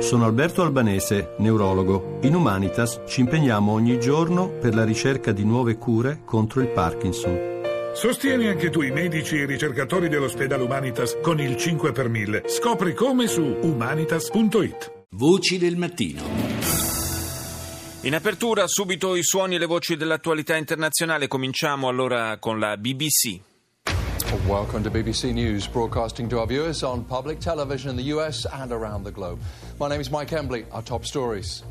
Sono Alberto Albanese, neurologo. In Humanitas ci impegniamo ogni giorno per la ricerca di nuove cure contro il Parkinson. Sostieni anche tu i medici e i ricercatori dell'ospedale Humanitas con il 5 per 1000. Scopri come su humanitas.it. Voci del mattino. In apertura subito i suoni e le voci dell'attualità internazionale. Cominciamo allora con la BBC. Welcome to BBC News, broadcasting to our viewers on public television in the US and around the globe. My name is Mike Embley. Our top stories.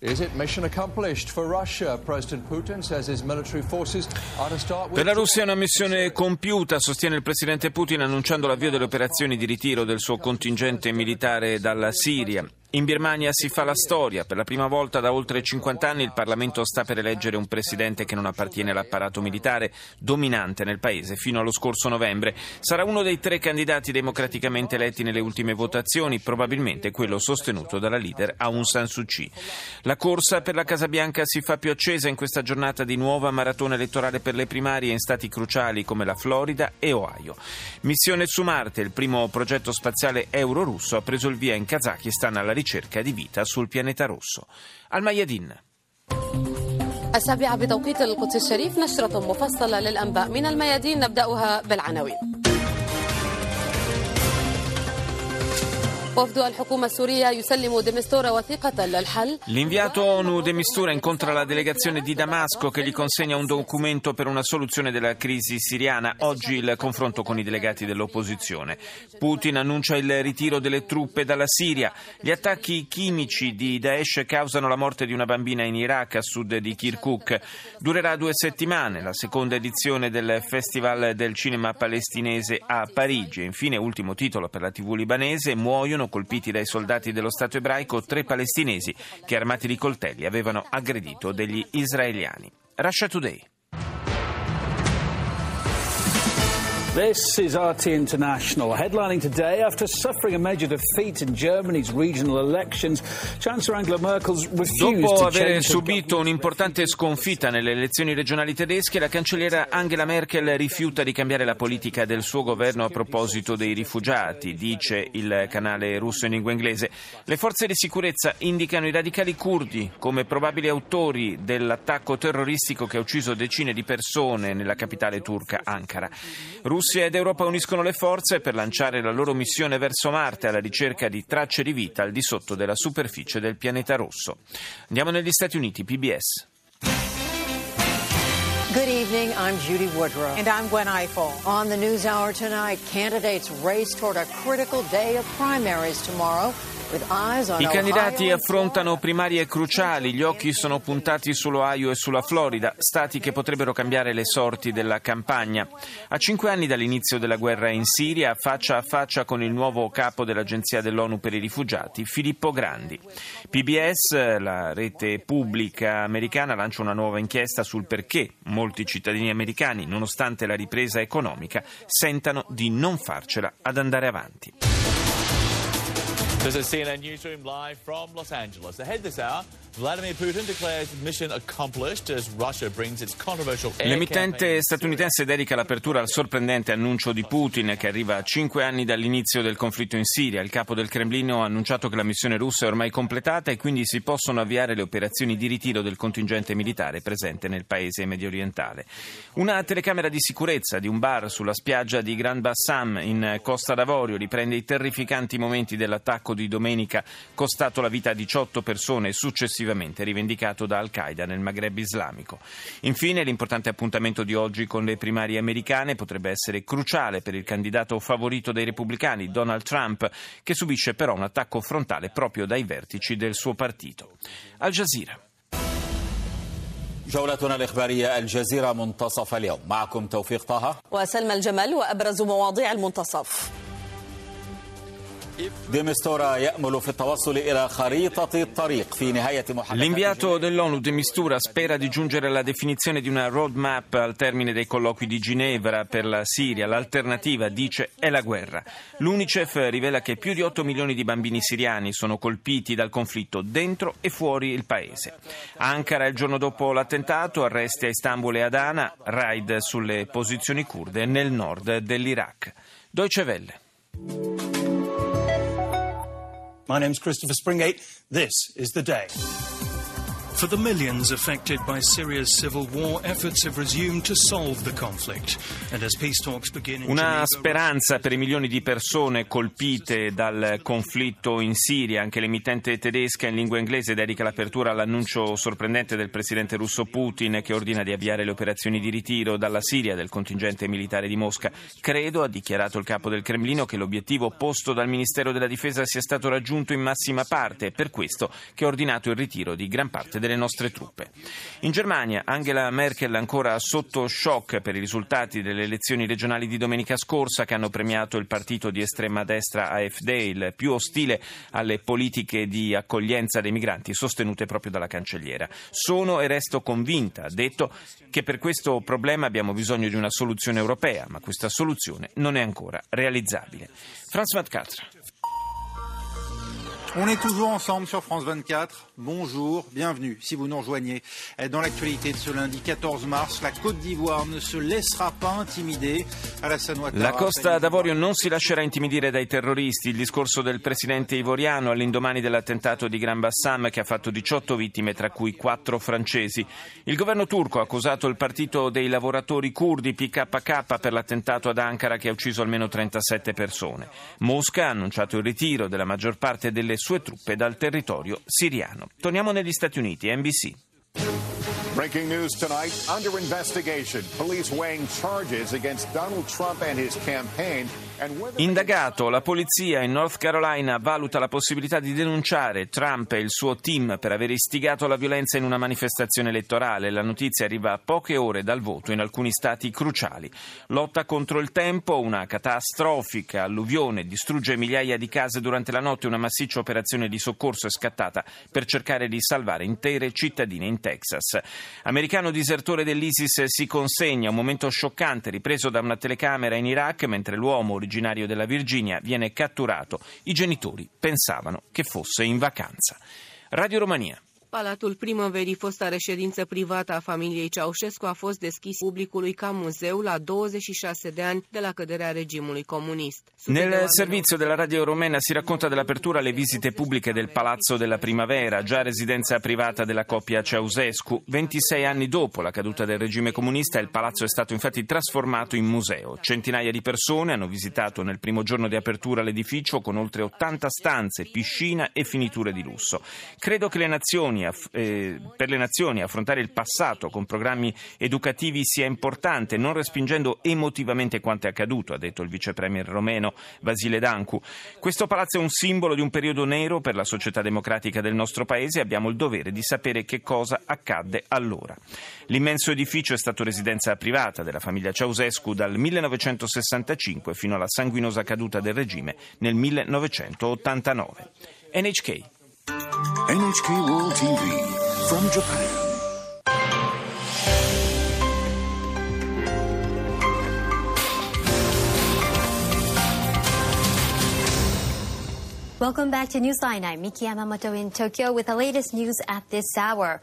Is it mission accomplished for Russia? President Putin says his forces are to start with... Per la Russia è una missione compiuta, sostiene il presidente Putin annunciando l'avvio delle operazioni di ritiro del suo contingente militare dalla Siria. In Birmania si fa la storia. Per la prima volta da oltre 50 anni il Parlamento sta per eleggere un presidente che non appartiene all'apparato militare dominante nel paese fino allo scorso novembre. Sarà uno dei tre candidati democraticamente eletti nelle ultime votazioni, probabilmente quello sostenuto dalla leader Aung San Suu Kyi. La corsa per la Casa Bianca si fa più accesa in questa giornata di nuova maratona elettorale per le primarie in stati cruciali come la Florida e Ohio. Missione su Marte, il primo progetto spaziale euro-russo, ha preso il via in Kazakistan alla ricerca di vita sul pianeta rosso. Al Mayadin. السابعة بتوقيت القدس الشريف نشرة مفصلة للأنباء من الميادين نبدأها بالعناوين L'inviato ONU De Mistura incontra la delegazione di Damasco che gli consegna un documento per una soluzione della crisi siriana. Oggi il confronto con i delegati dell'opposizione. Putin annuncia il ritiro delle truppe dalla Siria. Gli attacchi chimici di Daesh causano la morte di una bambina in Iraq a sud di Kirkuk. Durerà due settimane, la seconda edizione del Festival del cinema palestinese a Parigi. Infine, ultimo titolo per la TV libanese, muoiono colpiti dai soldati dello Stato ebraico tre palestinesi che armati di coltelli avevano aggredito degli israeliani. Russia Today. This is RT International. Headlining today, after suffering a major defeat in Germany's regional elections, Chancellor Angela Merkel's refused Dopo aver subito un'importante sconfitta nelle elezioni regionali tedesche, la cancelliera Angela Merkel rifiuta di cambiare la politica del suo governo a proposito dei rifugiati, dice il canale russo in lingua inglese. Le forze di sicurezza indicano i radicali curdi come probabili autori dell'attacco terroristico che ha ucciso decine di persone nella capitale turca Ankara. Russia ed Europa uniscono le forze per lanciare la loro missione verso Marte alla ricerca di tracce di vita al di sotto della superficie del pianeta rosso. Andiamo negli Stati Uniti, PBS. Good evening. I'm Judy Woodruff. And I'm Gwen Eiffel. On the News Hour tonight, candidates race toward a critical day of primaries tomorrow. I candidati affrontano primarie cruciali, gli occhi sono puntati sull'Ohio e sulla Florida, stati che potrebbero cambiare le sorti della campagna. A cinque anni dall'inizio della guerra in Siria, faccia a faccia con il nuovo capo dell'Agenzia dell'ONU per i rifugiati, Filippo Grandi. PBS, la rete pubblica americana, lancia una nuova inchiesta sul perché molti cittadini americani, nonostante la ripresa economica, sentano di non farcela ad andare avanti. This is CNN Newsroom live from Los Angeles. Ahead this hour, Vladimir Putin declares mission accomplished as Russia brings its controversial L'emittente statunitense dedica l'apertura al sorprendente annuncio di Putin che arriva a cinque anni dall'inizio del conflitto in Siria. Il capo del Cremlino ha annunciato che la missione russa è ormai completata e quindi si possono avviare le operazioni di ritiro del contingente militare presente nel paese medio orientale. Una telecamera di sicurezza di un bar sulla spiaggia di Grand Bassam in Costa d'Avorio riprende i terrificanti momenti dell'attacco di domenica costato la vita a 18 persone e successivamente rivendicato da Al-Qaeda nel Maghreb islamico. Infine, l'importante appuntamento di oggi con le primarie americane potrebbe essere cruciale per il candidato favorito dei repubblicani, Donald Trump, che subisce però un attacco frontale proprio dai vertici del suo partito. Al Jazeera. جولتنا الإخبارية الجزيرة منتصف اليوم معكم توفيق طه وسلمى الجمل وأبرز مواضيع المنتصف L'inviato dell'ONU de Mistura spera di giungere alla definizione di una roadmap al termine dei colloqui di Ginevra per la Siria. L'alternativa, dice, è la guerra. L'UNICEF rivela che più di 8 milioni di bambini siriani sono colpiti dal conflitto dentro e fuori il paese. Ankara, il giorno dopo l'attentato, arresti a Istanbul e Adana, raid sulle posizioni kurde nel nord dell'Iraq. Deutsche Welle. My name's Christopher Springate. This is the day. For the millions affected by Syria's civil war, efforts have resumed to solve the conflict. And as peace talks begin in Una speranza per i milioni di persone colpite dal conflitto in Siria. Anche l'emittente tedesca in lingua inglese dedica l'apertura all'annuncio sorprendente del presidente russo Putin che ordina di avviare le operazioni di ritiro dalla Siria del contingente militare di Mosca. Credo, ha dichiarato il capo del Cremlino, che l'obiettivo posto dal Ministero della Difesa sia stato raggiunto in massima parte. È per questo che ha ordinato il ritiro di gran parte delle nostre truppe. In Germania Angela Merkel ancora sotto shock per i risultati delle elezioni regionali di domenica scorsa che hanno premiato il partito di estrema destra AfD, il più ostile alle politiche di accoglienza dei migranti sostenute proprio dalla cancelliera. Sono e resto convinta, ha detto, che per questo problema abbiamo bisogno di una soluzione europea, ma questa soluzione non è ancora realizzabile. Franz Matkatra. On est toujours ensemble sur France 24. Bonjour, bienvenue si vous nous rejoignez. Dans l'actualité de ce lundi 14 mars, la Côte d'Ivoire ne se laissera pas intimider. Alassane Ouattara, La Costa d'Avorio non si lascerà intimidire dai terroristi. Il discorso del presidente ivoriano all'indomani dell'attentato di Gran Bassam che ha fatto 18 vittime, tra cui 4 francesi. Il governo turco ha accusato il partito dei lavoratori curdi PKK per l'attentato ad Ankara che ha ucciso almeno 37 persone. Mosca ha annunciato il ritiro della maggior parte delle sue truppe dal territorio siriano. Torniamo negli Stati Uniti, NBC. Breaking news tonight under investigation. Police weighing charges against Donald Trump and his campaign. Indagato, la polizia in North Carolina valuta la possibilità di denunciare Trump e il suo team per aver istigato la violenza in una manifestazione elettorale. La notizia arriva a poche ore dal voto in alcuni stati cruciali. Lotta contro il tempo, una catastrofica alluvione distrugge migliaia di case durante la notte. Una massiccia operazione di soccorso è scattata per cercare di salvare intere cittadine in Texas. Americano disertore dell'ISIS si consegna, un momento scioccante ripreso da una telecamera in Iraq mentre l'uomo originario della Virginia viene catturato. I genitori pensavano che fosse in vacanza. Radio Romania. Palatul Primăverii, fosta reședință privată a familiei Ceaușescu, a fost deschis publicului ca muzeu la 26 de ani de la căderea regimului comunist. Nel servizio della Radio Romena si racconta dell'apertura alle visite pubbliche del Palazzo della Primavera, già residenza privata della coppia Ceausescu. 26 anni dopo la caduta del regime comunista, il palazzo è stato infatti trasformato in museo. Centinaia di persone hanno visitato nel primo giorno di apertura l'edificio con oltre 80 stanze, piscina e finiture di lusso. Credo che le nazioni eh, per le nazioni affrontare il passato con programmi educativi sia importante, non respingendo emotivamente quanto è accaduto, ha detto il vice premier romeno Vasile Dancu. Questo palazzo è un simbolo di un periodo nero per la società democratica del nostro paese e abbiamo il dovere di sapere che cosa accadde allora. L'immenso edificio è stato residenza privata della famiglia Ceausescu dal 1965 fino alla sanguinosa caduta del regime nel 1989. NHK NHK World TV from Japan. Welcome back to Newsline. I'm Miki Yamamoto in Tokyo with the latest news at this hour.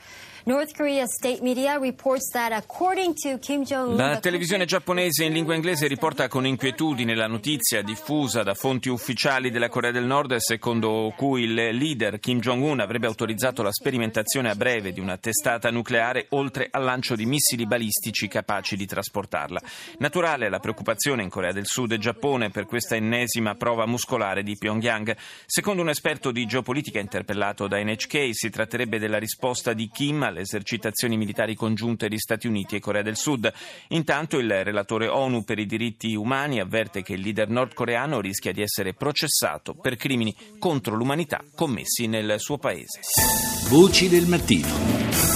La televisione giapponese in lingua inglese riporta con inquietudine la notizia diffusa da fonti ufficiali della Corea del Nord secondo cui il leader Kim Jong-un avrebbe autorizzato la sperimentazione a breve di una testata nucleare oltre al lancio di missili balistici capaci di trasportarla. Naturale la preoccupazione in Corea del Sud e Giappone per questa ennesima prova muscolare di Pyongyang. Secondo un esperto di geopolitica interpellato da NHK si tratterebbe della risposta di Kim alle esercitazioni militari congiunte di Stati Uniti e Corea del Sud. Intanto il relatore ONU per i diritti umani avverte che il leader nordcoreano rischia di essere processato per crimini contro l'umanità commessi nel suo paese. Voci del mattino.